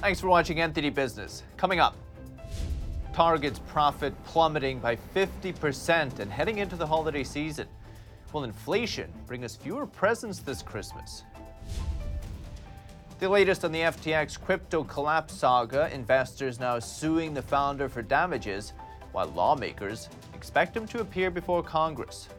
Thanks for watching NTD Business. Coming up, Target's profit plummeting by 50% and heading into the holiday season. Will inflation bring us fewer presents this Christmas? The latest on the FTX crypto collapse saga investors now suing the founder for damages, while lawmakers expect him to appear before Congress.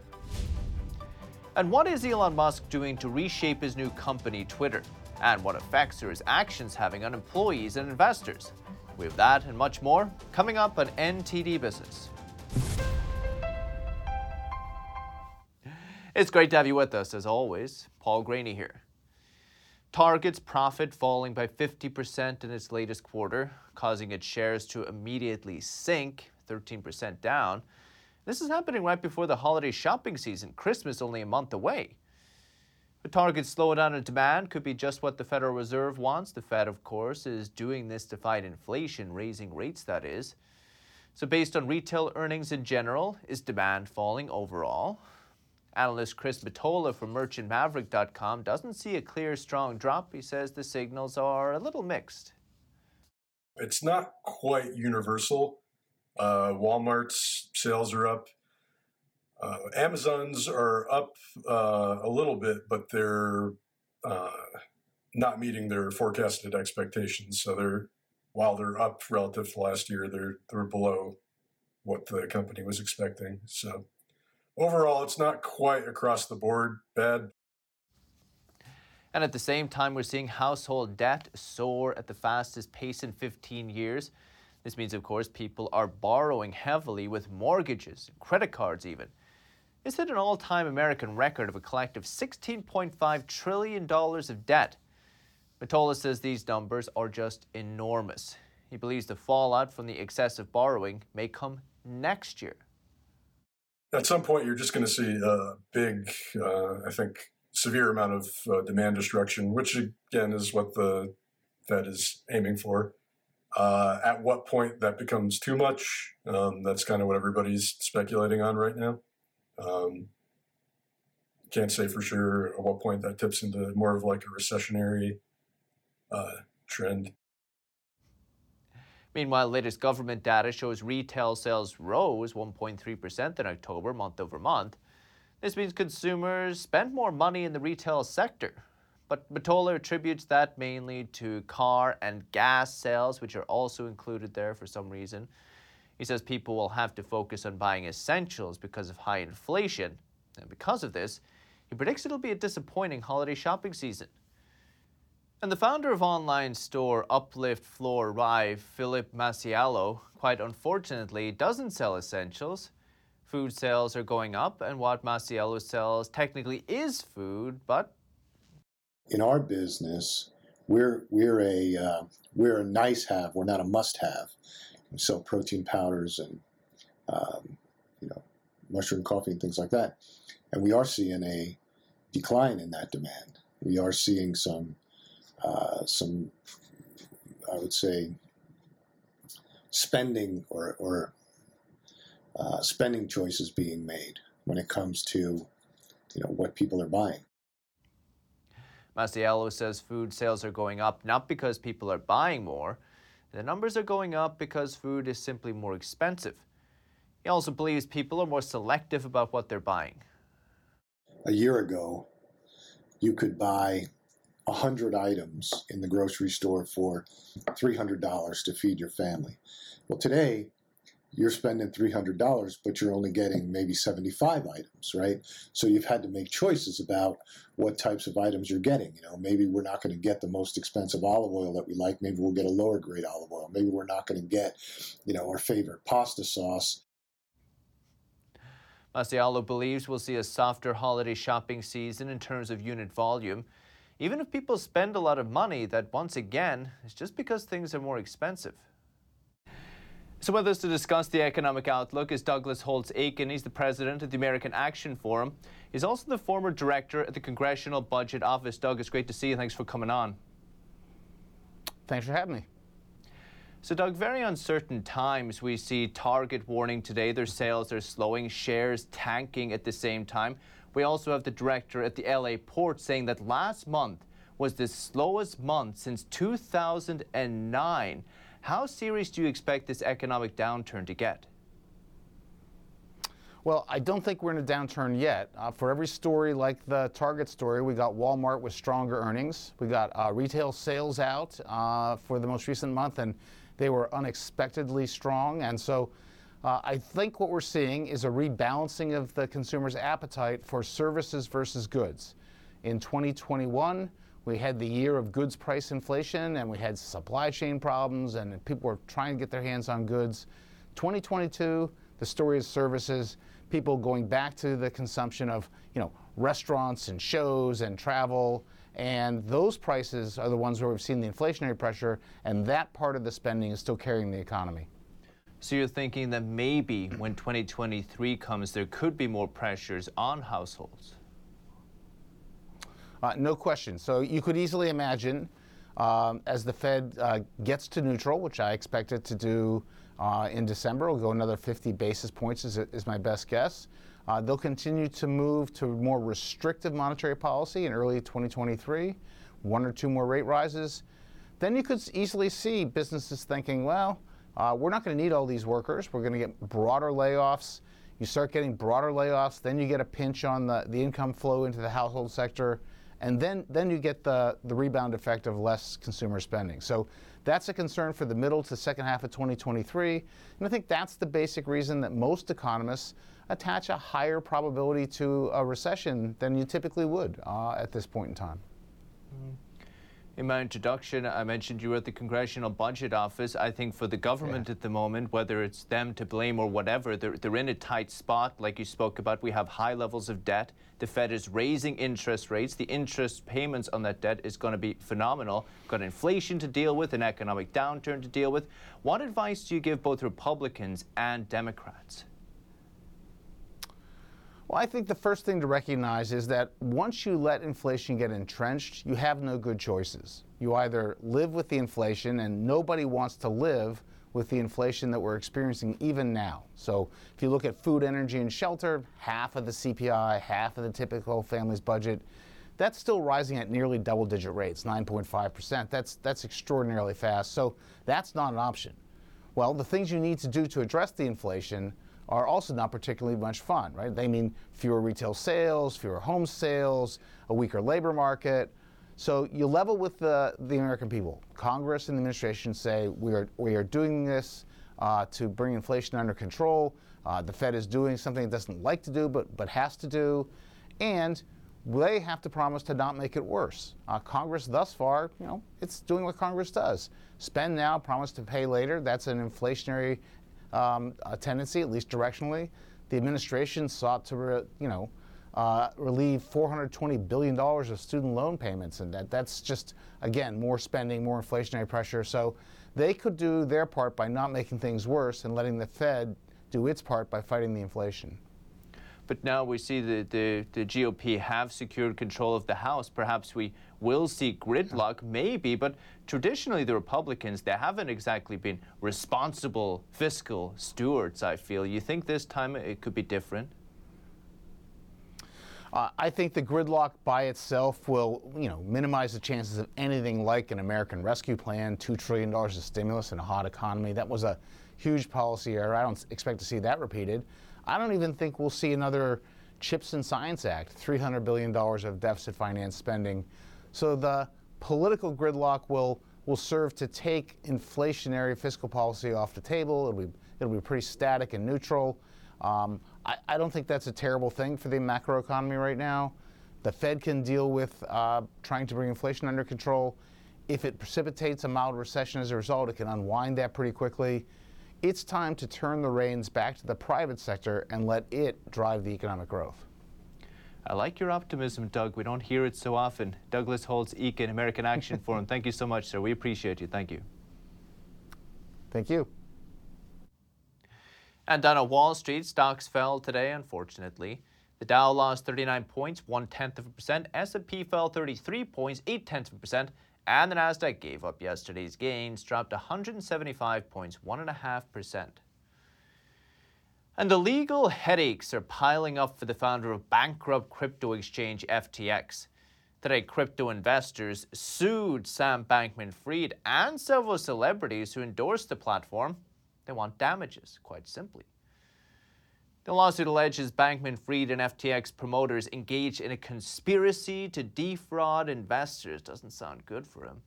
And what is Elon Musk doing to reshape his new company, Twitter? And what effects are his actions having on employees and investors? We have that and much more coming up on NTD Business. It's great to have you with us, as always. Paul Greaney here. Target's profit falling by 50% in its latest quarter, causing its shares to immediately sink 13% down. This is happening right before the holiday shopping season, Christmas only a month away. The Target's slowdown in demand could be just what the Federal Reserve wants. The Fed, of course, is doing this to fight inflation, raising rates, that is. So, based on retail earnings in general, is demand falling overall? Analyst Chris Mottola from merchantmaverick.com doesn't see a clear, strong drop. He says the signals are a little mixed. It's not quite universal. Uh, Walmart's sales are up. Uh, Amazon's are up uh, a little bit, but they're uh, not meeting their forecasted expectations. So they're while they're up relative to last year, they're they're below what the company was expecting. So overall, it's not quite across the board bad. And at the same time, we're seeing household debt soar at the fastest pace in 15 years. This means, of course, people are borrowing heavily with mortgages, credit cards, even. This hit an all time American record of a collective $16.5 trillion of debt. Mottola says these numbers are just enormous. He believes the fallout from the excessive borrowing may come next year at some point you're just going to see a big, uh, I think, severe amount of uh, demand destruction, which again is what the Fed is aiming for. Uh, at what point that becomes too much, um, that's kind of what everybody's speculating on right now. Um, can't say for sure at what point that tips into more of like a recessionary uh, trend. Meanwhile, latest government data shows retail sales rose 1.3% in October, month over month. This means consumers spent more money in the retail sector. But Mottola attributes that mainly to car and gas sales, which are also included there for some reason. He says people will have to focus on buying essentials because of high inflation. And because of this, he predicts it'll be a disappointing holiday shopping season. And the founder of online store Uplift Floor Rive, Philip Masiello, quite unfortunately doesn't sell essentials. Food sales are going up, and what Masiello sells technically is food, but in our business, we're we're a uh, we're a nice have. We're not a must have. We sell protein powders and um, you know mushroom coffee and things like that, and we are seeing a decline in that demand. We are seeing some uh, some, I would say, spending or, or uh, spending choices being made when it comes to you know what people are buying. Masiello says food sales are going up not because people are buying more. The numbers are going up because food is simply more expensive. He also believes people are more selective about what they're buying. A year ago, you could buy 100 items in the grocery store for $300 to feed your family. Well, today, you're spending $300, but you're only getting maybe 75 items, right? So you've had to make choices about what types of items you're getting. You know, maybe we're not going to get the most expensive olive oil that we like. Maybe we'll get a lower grade olive oil. Maybe we're not going to get, you know, our favorite pasta sauce. Masiello believes we'll see a softer holiday shopping season in terms of unit volume even if people spend a lot of money, that once again is just because things are more expensive. So with us to discuss the economic outlook is Douglas Holtz Eakin. He's the president of the American Action Forum. He's also the former director at the Congressional Budget Office. Doug, it's great to see you. Thanks for coming on. Thanks for having me. So, Doug, very uncertain times. We see Target warning today their sales are slowing, shares tanking at the same time. We also have the director at the LA port saying that last month was the slowest month since 2009. How serious do you expect this economic downturn to get? Well, I don't think we're in a downturn yet. Uh, for every story like the Target story, we got Walmart with stronger earnings. We got uh, retail sales out uh, for the most recent month, and they were unexpectedly strong. And so uh, I think what we're seeing is a rebalancing of the consumer's appetite for services versus goods. In 2021, we had the year of goods price inflation and we had supply chain problems and people were trying to get their hands on goods. 2022, the story is services people going back to the consumption of you know restaurants and shows and travel and those prices are the ones where we've seen the inflationary pressure and that part of the spending is still carrying the economy so you're thinking that maybe when 2023 comes there could be more pressures on households uh, no question so you could easily imagine um, as the fed uh, gets to neutral which i expect it to do uh, in December, we'll go another 50 basis points, is, is my best guess. Uh, they'll continue to move to more restrictive monetary policy in early 2023, one or two more rate rises. Then you could easily see businesses thinking, well, uh, we're not going to need all these workers. We're going to get broader layoffs. You start getting broader layoffs, then you get a pinch on the, the income flow into the household sector, and then, then you get the, the rebound effect of less consumer spending. So that's a concern for the middle to second half of 2023. And I think that's the basic reason that most economists attach a higher probability to a recession than you typically would uh, at this point in time. Mm-hmm. In my introduction, I mentioned you were at the Congressional Budget Office. I think for the government yeah. at the moment, whether it's them to blame or whatever, they're, they're in a tight spot. Like you spoke about, we have high levels of debt. The Fed is raising interest rates. The interest payments on that debt is going to be phenomenal. Got inflation to deal with, an economic downturn to deal with. What advice do you give both Republicans and Democrats? Well, I think the first thing to recognize is that once you let inflation get entrenched, you have no good choices. You either live with the inflation, and nobody wants to live with the inflation that we're experiencing even now. So if you look at food, energy, and shelter, half of the CPI, half of the typical family's budget, that's still rising at nearly double digit rates, 9.5%. That's, that's extraordinarily fast. So that's not an option. Well, the things you need to do to address the inflation are also not particularly much fun, right? They mean fewer retail sales, fewer home sales, a weaker labor market. So you level with the, the American people. Congress and the administration say we are, we are doing this uh, to bring inflation under control. Uh, the Fed is doing something it doesn't like to do but, but has to do. And they have to promise to not make it worse. Uh, Congress thus far, you know, it's doing what Congress does. Spend now, promise to pay later. That's an inflationary um, a tendency, at least directionally. The administration sought to, re, you know, uh, relieve 420 billion dollars of student loan payments, and that that's just again more spending, more inflationary pressure. So they could do their part by not making things worse and letting the Fed do its part by fighting the inflation. But now we see that the, the GOP have secured control of the House. Perhaps we will see gridlock, maybe, but traditionally the Republicans, they haven't exactly been responsible fiscal stewards, I feel. You think this time it could be different? Uh, I think the gridlock by itself will, you know, minimize the chances of anything like an American Rescue Plan, $2 trillion of stimulus in a hot economy. That was a huge policy error. I don't expect to see that repeated. I don't even think we'll see another CHIPS and Science Act, $300 billion of deficit finance spending. So the political gridlock will, will serve to take inflationary fiscal policy off the table. It'll be, it'll be pretty static and neutral. Um, I, I, don't think that's a terrible thing for the macroeconomy right now. The Fed can deal with uh, trying to bring inflation under control. If it precipitates a mild recession as a result, it can unwind that pretty quickly. It's time to turn the reins back to the private sector and let it drive the economic growth. I like your optimism, Doug. We don't hear it so often. Douglas Holtz, Eakin, American Action Forum. Thank you so much, sir. We appreciate you. Thank you. Thank you. And down at Wall Street, stocks fell today, unfortunately. The Dow lost 39 points, one tenth of a percent. S&P fell 33 points, eight tenths of a percent. And the Nasdaq gave up yesterday's gains, dropped 175 points, 1.5%. And the legal headaches are piling up for the founder of bankrupt crypto exchange FTX. Today, crypto investors sued Sam Bankman Fried and several celebrities who endorsed the platform. They want damages, quite simply. The lawsuit alleges Bankman Fried and FTX promoters engaged in a conspiracy to defraud investors. Doesn't sound good for him.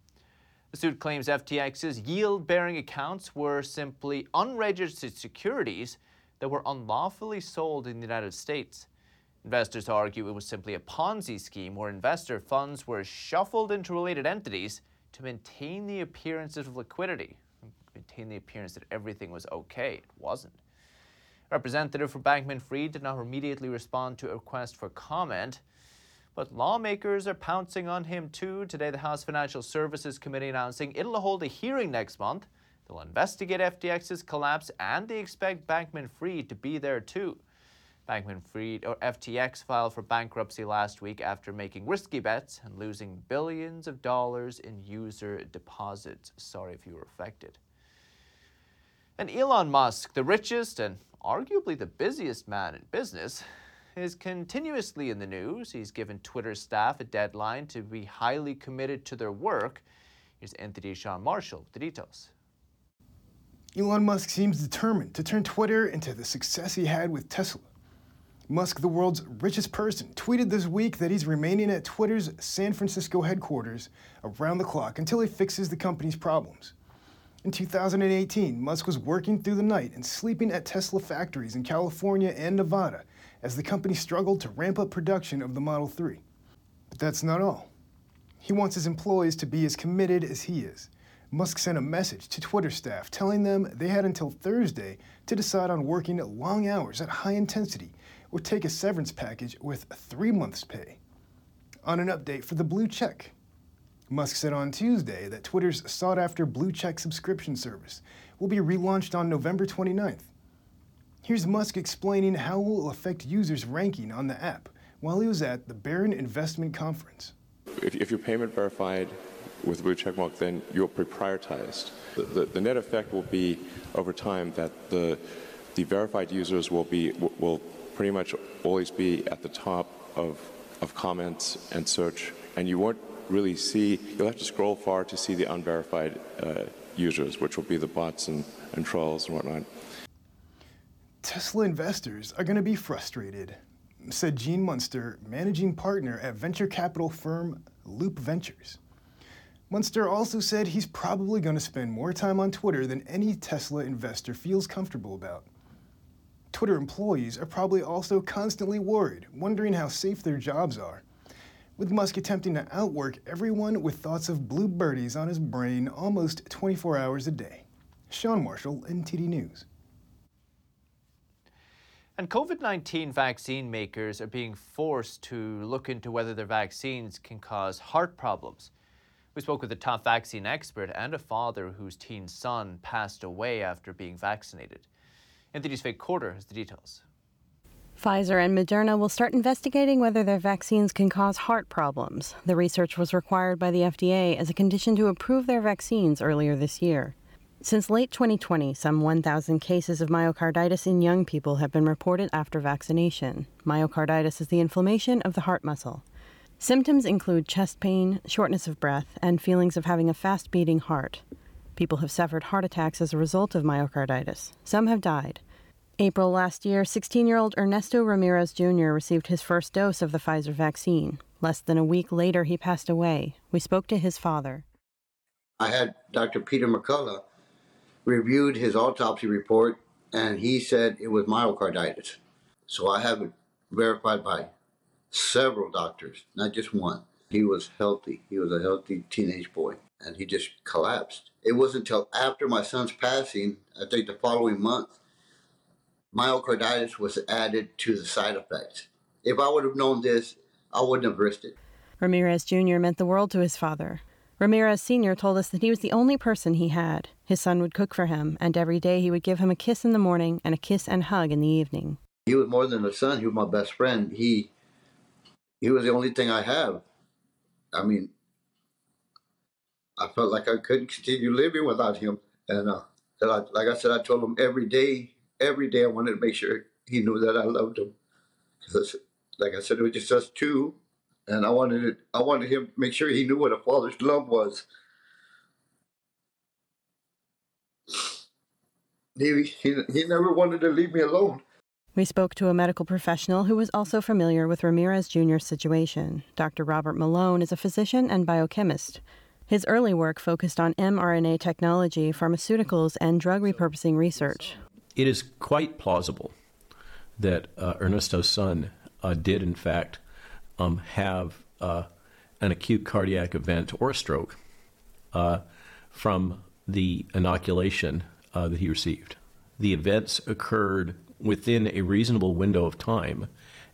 The suit claims FTX's yield bearing accounts were simply unregistered securities that were unlawfully sold in the United States. Investors argue it was simply a Ponzi scheme where investor funds were shuffled into related entities to maintain the appearance of liquidity, maintain the appearance that everything was okay. It wasn't. Representative for Bankman Fried did not immediately respond to a request for comment. But lawmakers are pouncing on him too. Today, the House Financial Services Committee announcing it'll hold a hearing next month. They'll investigate FTX's collapse and they expect Bankman Fried to be there too. Bankman Fried or FTX filed for bankruptcy last week after making risky bets and losing billions of dollars in user deposits. Sorry if you were affected. And Elon Musk, the richest and arguably the busiest man in business, is continuously in the news. He's given Twitter staff a deadline to be highly committed to their work. Here's Anthony Sean Marshall with the details. Elon Musk seems determined to turn Twitter into the success he had with Tesla. Musk, the world's richest person, tweeted this week that he's remaining at Twitter's San Francisco headquarters around the clock until he fixes the company's problems. In 2018, Musk was working through the night and sleeping at Tesla factories in California and Nevada as the company struggled to ramp up production of the Model 3. But that's not all. He wants his employees to be as committed as he is. Musk sent a message to Twitter staff telling them they had until Thursday to decide on working long hours at high intensity or take a severance package with three months' pay. On an update for the Blue Check, Musk said on Tuesday that Twitter's sought after Blue Check subscription service will be relaunched on November 29th. Here's Musk explaining how it will affect users' ranking on the app while he was at the Baron Investment Conference. If, if you're payment verified with Blue Checkmark, then you're prioritized. The, the, the, net effect will be over time that the, the verified users will, be, will pretty much always be at the top of, of comments and search, and you won't really see, you'll have to scroll far to see the unverified uh, users, which will be the bots and, and trolls and whatnot. Tesla investors are going to be frustrated, said Gene Munster, managing partner at venture capital firm Loop Ventures. Munster also said he's probably going to spend more time on Twitter than any Tesla investor feels comfortable about. Twitter employees are probably also constantly worried, wondering how safe their jobs are with Musk attempting to outwork everyone with thoughts of blue birdies on his brain almost 24 hours a day. Sean Marshall, NTD News. And COVID 19 vaccine makers are being forced to look into whether their vaccines can cause heart problems. We spoke with a top vaccine expert and a father whose teen son passed away after being vaccinated. NTD's Faye Quarter has the details. Pfizer and Moderna will start investigating whether their vaccines can cause heart problems. The research was required by the FDA as a condition to approve their vaccines earlier this year. Since late 2020, some 1,000 cases of myocarditis in young people have been reported after vaccination. Myocarditis is the inflammation of the heart muscle. Symptoms include chest pain, shortness of breath, and feelings of having a fast beating heart. People have suffered heart attacks as a result of myocarditis. Some have died. April last year, 16 year old Ernesto Ramirez Jr. received his first dose of the Pfizer vaccine. Less than a week later, he passed away. We spoke to his father. I had Dr. Peter McCullough reviewed his autopsy report, and he said it was myocarditis. So I have it verified by several doctors, not just one. He was healthy. He was a healthy teenage boy, and he just collapsed. It wasn't until after my son's passing, I think the following month, myocarditis was added to the side effects. If I would have known this, I wouldn't have risked it. Ramirez Jr. meant the world to his father. Ramirez Sr. told us that he was the only person he had. His son would cook for him, and every day he would give him a kiss in the morning and a kiss and hug in the evening. He was more than a son, he was my best friend. He he was the only thing I have. I mean, I felt like I couldn't continue living without him. And uh, I, like I said, I told him every day every day I wanted to make sure he knew that I loved him. Because, like I said, it was just us two. and I wanted it. I wanted him to make sure he knew what a father's love was. He, he, he never wanted to leave me alone. We spoke to a medical professional who was also familiar with Ramirez Jr.'s situation. Dr. Robert Malone is a physician and biochemist. His early work focused on mRNA technology, pharmaceuticals, and drug repurposing research. It is quite plausible that uh, Ernesto's son uh, did, in fact, um, have uh, an acute cardiac event or stroke uh, from the inoculation uh, that he received. The events occurred within a reasonable window of time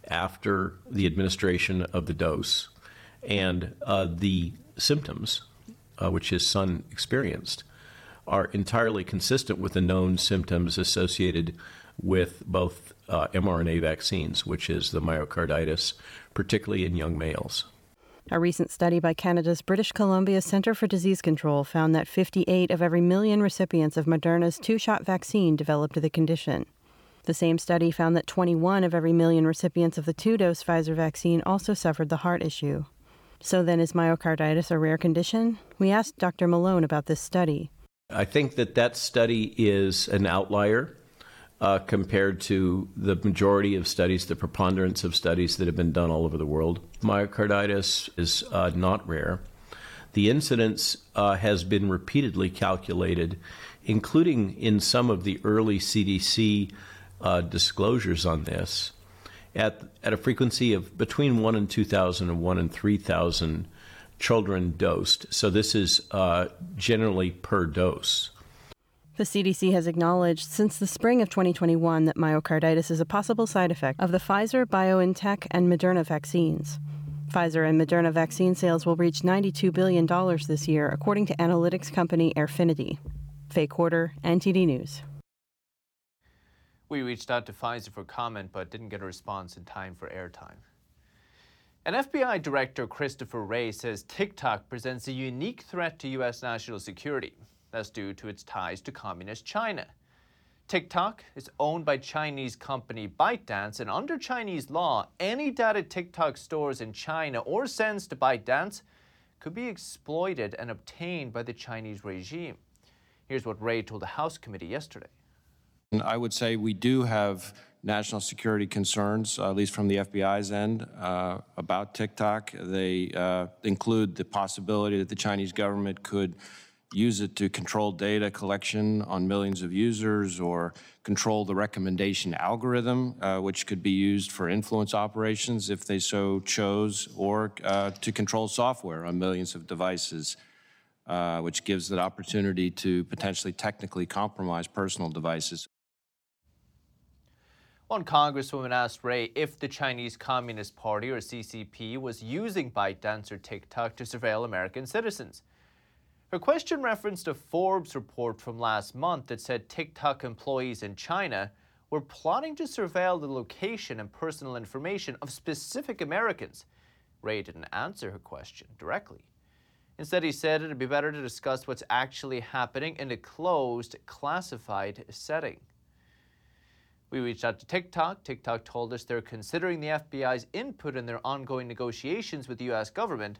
after the administration of the dose, and uh, the symptoms which his son experienced are entirely consistent with the known symptoms associated with both uh, mRNA vaccines, which is the myocarditis, particularly in young males. A recent study by Canada's British Columbia Centre for Disease Control found that 58 of every million recipients of Moderna's two shot vaccine developed the condition. The same study found that 21 of every million recipients of the two dose Pfizer vaccine also suffered the heart issue. So then, is myocarditis a rare condition? We asked Dr. Malone about this study. I think that that study is an outlier uh, compared to the majority of studies, the preponderance of studies that have been done all over the world. Myocarditis is uh, not rare. The incidence uh, has been repeatedly calculated, including in some of the early CDC uh, disclosures on this, at, at a frequency of between 1 and 2,000 and 1 and 3,000 children dosed. So this is uh, generally per dose. The CDC has acknowledged since the spring of 2021 that myocarditis is a possible side effect of the Pfizer, BioNTech, and Moderna vaccines. Pfizer and Moderna vaccine sales will reach $92 billion this year, according to analytics company Airfinity. Faye Quarter, NTD News. We reached out to Pfizer for comment but didn't get a response in time for airtime. An FBI Director Christopher Wray says TikTok presents a unique threat to U.S. national security. That's due to its ties to communist China. TikTok is owned by Chinese company ByteDance, and under Chinese law, any data TikTok stores in China or sends to ByteDance could be exploited and obtained by the Chinese regime. Here's what Wray told the House committee yesterday. I would say we do have national security concerns, uh, at least from the FBI's end, uh, about TikTok. They uh, include the possibility that the Chinese government could use it to control data collection on millions of users or control the recommendation algorithm, uh, which could be used for influence operations if they so chose, or uh, to control software on millions of devices, uh, which gives an opportunity to potentially technically compromise personal devices. One congresswoman asked Wray if the Chinese Communist Party, or CCP, was using ByteDance or TikTok to surveil American citizens. Her question referenced a Forbes report from last month that said TikTok employees in China were plotting to surveil the location and personal information of specific Americans. Wray didn't answer her question directly. Instead, he said it'd be better to discuss what's actually happening in a closed, classified setting. We reached out to TikTok. TikTok told us they're considering the FBI's input in their ongoing negotiations with the U.S. government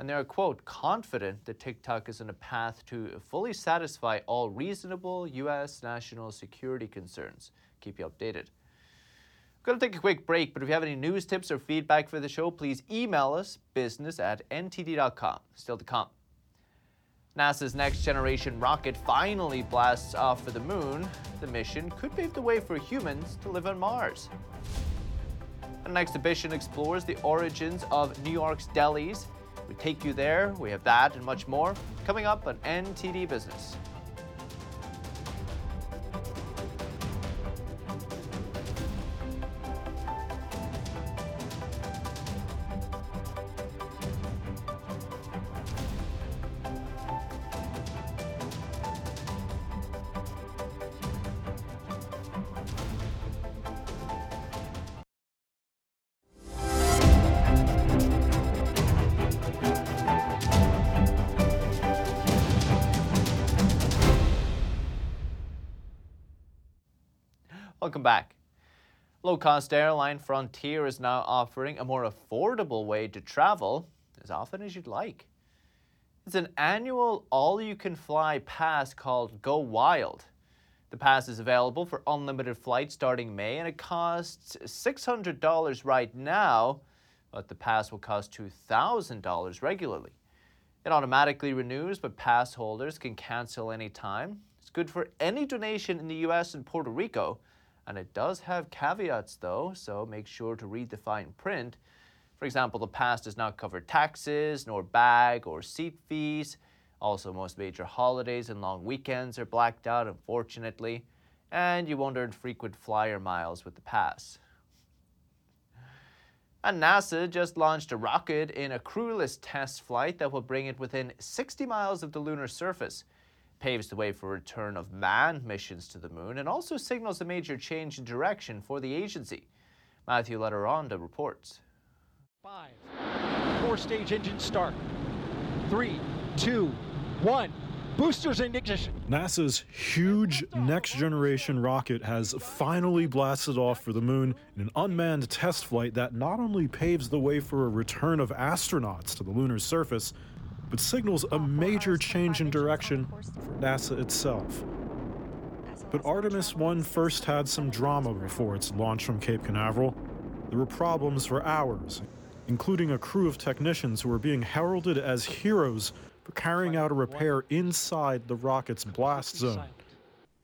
and they're, quote, confident that TikTok is on a path to fully satisfy all reasonable U.S. national security concerns. Keep you updated. I'm going to take a quick break, but if you have any news tips or feedback for the show, please email us business at ntd.com. Still to come. NASA's next generation rocket finally blasts off for the moon. The mission could pave the way for humans to live on Mars. An exhibition explores the origins of New York's delis we take you there. We have that and much more coming up on NTD Business. Welcome back. Low cost airline Frontier is now offering a more affordable way to travel as often as you'd like. It's an annual all you can fly pass called Go Wild. The pass is available for unlimited flights starting May and it costs $600 right now, but the pass will cost $2,000 regularly. It automatically renews, but pass holders can cancel anytime. It's good for any donation in the US and Puerto Rico, and it does have caveats though, so make sure to read the fine print. For example, the pass does not cover taxes, nor bag or seat fees. Also, most major holidays and long weekends are blacked out, unfortunately, and you won't earn frequent flyer miles with the pass. And NASA just launched a rocket in a crewless test flight that will bring it within 60 miles of the lunar surface. Paves the way for return of manned missions to the moon and also signals a major change in direction for the agency. Matthew Letteronda reports. Five, four stage engine start. Three, two, one. Boosters in ignition. NASA's huge next generation rocket has finally blasted off for the moon in an unmanned test flight that not only paves the way for a return of astronauts to the lunar surface, but signals a major change in direction for NASA itself. But Artemis 1 first had some drama before its launch from Cape Canaveral. There were problems for hours, including a crew of technicians who were being heralded as heroes for carrying out a repair inside the rocket's blast zone.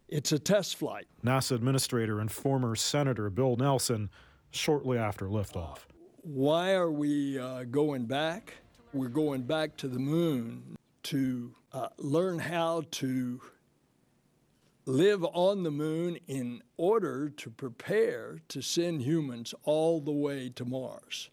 It's a test flight. NASA Administrator and former Senator Bill Nelson shortly after liftoff. Why are we uh, going back? We're going back to the moon to uh, learn how to live on the moon in order to prepare to send humans all the way to Mars.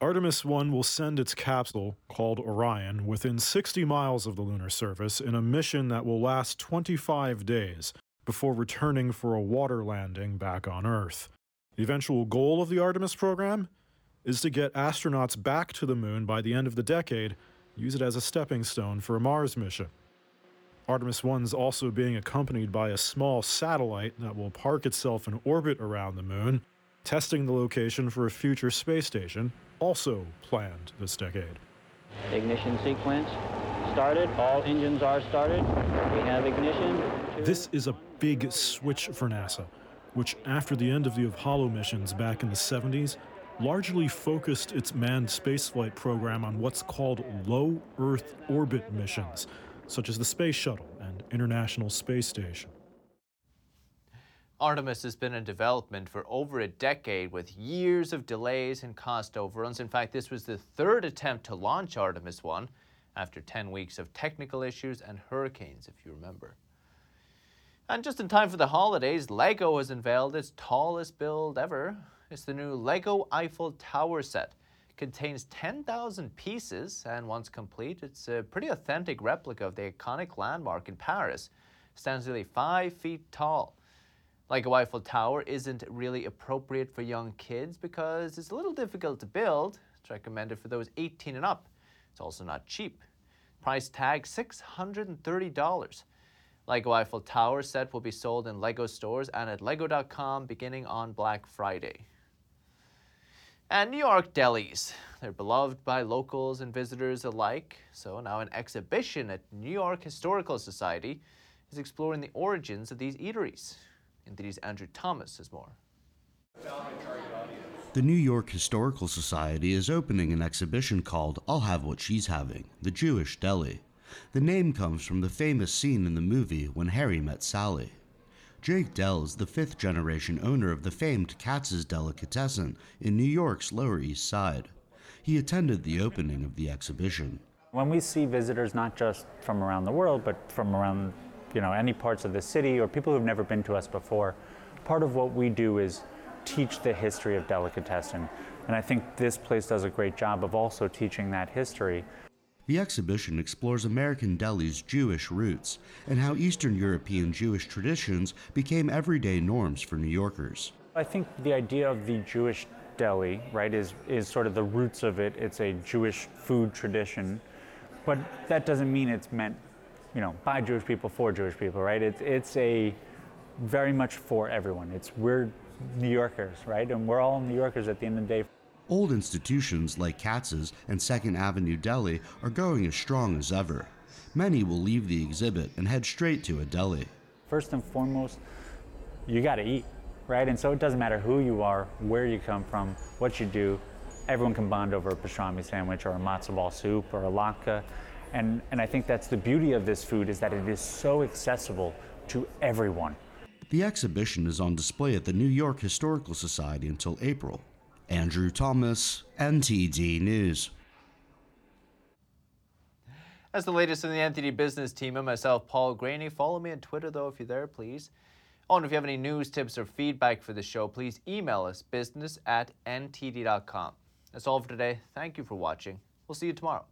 Artemis 1 will send its capsule, called Orion, within 60 miles of the lunar surface in a mission that will last 25 days before returning for a water landing back on Earth. The eventual goal of the Artemis program is to get astronauts back to the moon by the end of the decade, use it as a stepping stone for a Mars mission. Artemis 1 is also being accompanied by a small satellite that will park itself in orbit around the moon, testing the location for a future space station, also planned this decade. Ignition sequence started. All engines are started. We have ignition. This is a big switch for NASA, which, after the end of the Apollo missions back in the 70s, largely focused its manned spaceflight program on what's called low Earth orbit missions, such as the Space Shuttle and International Space Station. Artemis has been in development for over a decade with years of delays and cost overruns. In fact, this was the third attempt to launch Artemis 1 after 10 weeks of technical issues and hurricanes, if you remember. And just in time for the holidays, LEGO has unveiled its tallest build ever. It's the new LEGO Eiffel Tower set. It contains 10,000 pieces, and once complete, it's a pretty authentic replica of the iconic landmark in Paris. It stands nearly five feet tall. Lego Eiffel Tower isn't really appropriate for young kids because it's a little difficult to build. It's recommended for those 18 and up. It's also not cheap. Price tag $630. Lego Eiffel Tower set will be sold in Lego stores and at lego.com beginning on Black Friday. And New York delis. They're beloved by locals and visitors alike. So now an exhibition at New York Historical Society is exploring the origins of these eateries. Indeed, Andrew Thomas has more. The New York Historical Society is opening an exhibition called I'll Have What She's Having The Jewish Deli. The name comes from the famous scene in the movie When Harry Met Sally. Jake Dell is the fifth generation owner of the famed Katz's Delicatessen in New York's Lower East Side. He attended the opening of the exhibition. When we see visitors not just from around the world, but from around you know, any parts of the city or people who've never been to us before, part of what we do is teach the history of delicatessen. And I think this place does a great job of also teaching that history. The exhibition explores American deli's Jewish roots and how Eastern European Jewish traditions became everyday norms for New Yorkers. I think the idea of the Jewish deli, right, is, is sort of the roots of it. It's a Jewish food tradition, but that doesn't mean it's meant you know, by Jewish people for Jewish people, right? It's it's a very much for everyone. It's we're New Yorkers, right? And we're all New Yorkers at the end of the day. Old institutions like Katz's and Second Avenue Deli are going as strong as ever. Many will leave the exhibit and head straight to a deli. First and foremost, you got to eat, right? And so it doesn't matter who you are, where you come from, what you do. Everyone can bond over a pastrami sandwich or a matzo ball soup or a latke. And, and I think that's the beauty of this food is that it is so accessible to everyone. The exhibition is on display at the New York Historical Society until April. Andrew Thomas, NTD News. That's the latest in the NTD business team and myself, Paul Greaney. Follow me on Twitter, though, if you're there, please. Oh, and if you have any news, tips, or feedback for the show, please email us business at ntd.com. That's all for today. Thank you for watching. We'll see you tomorrow.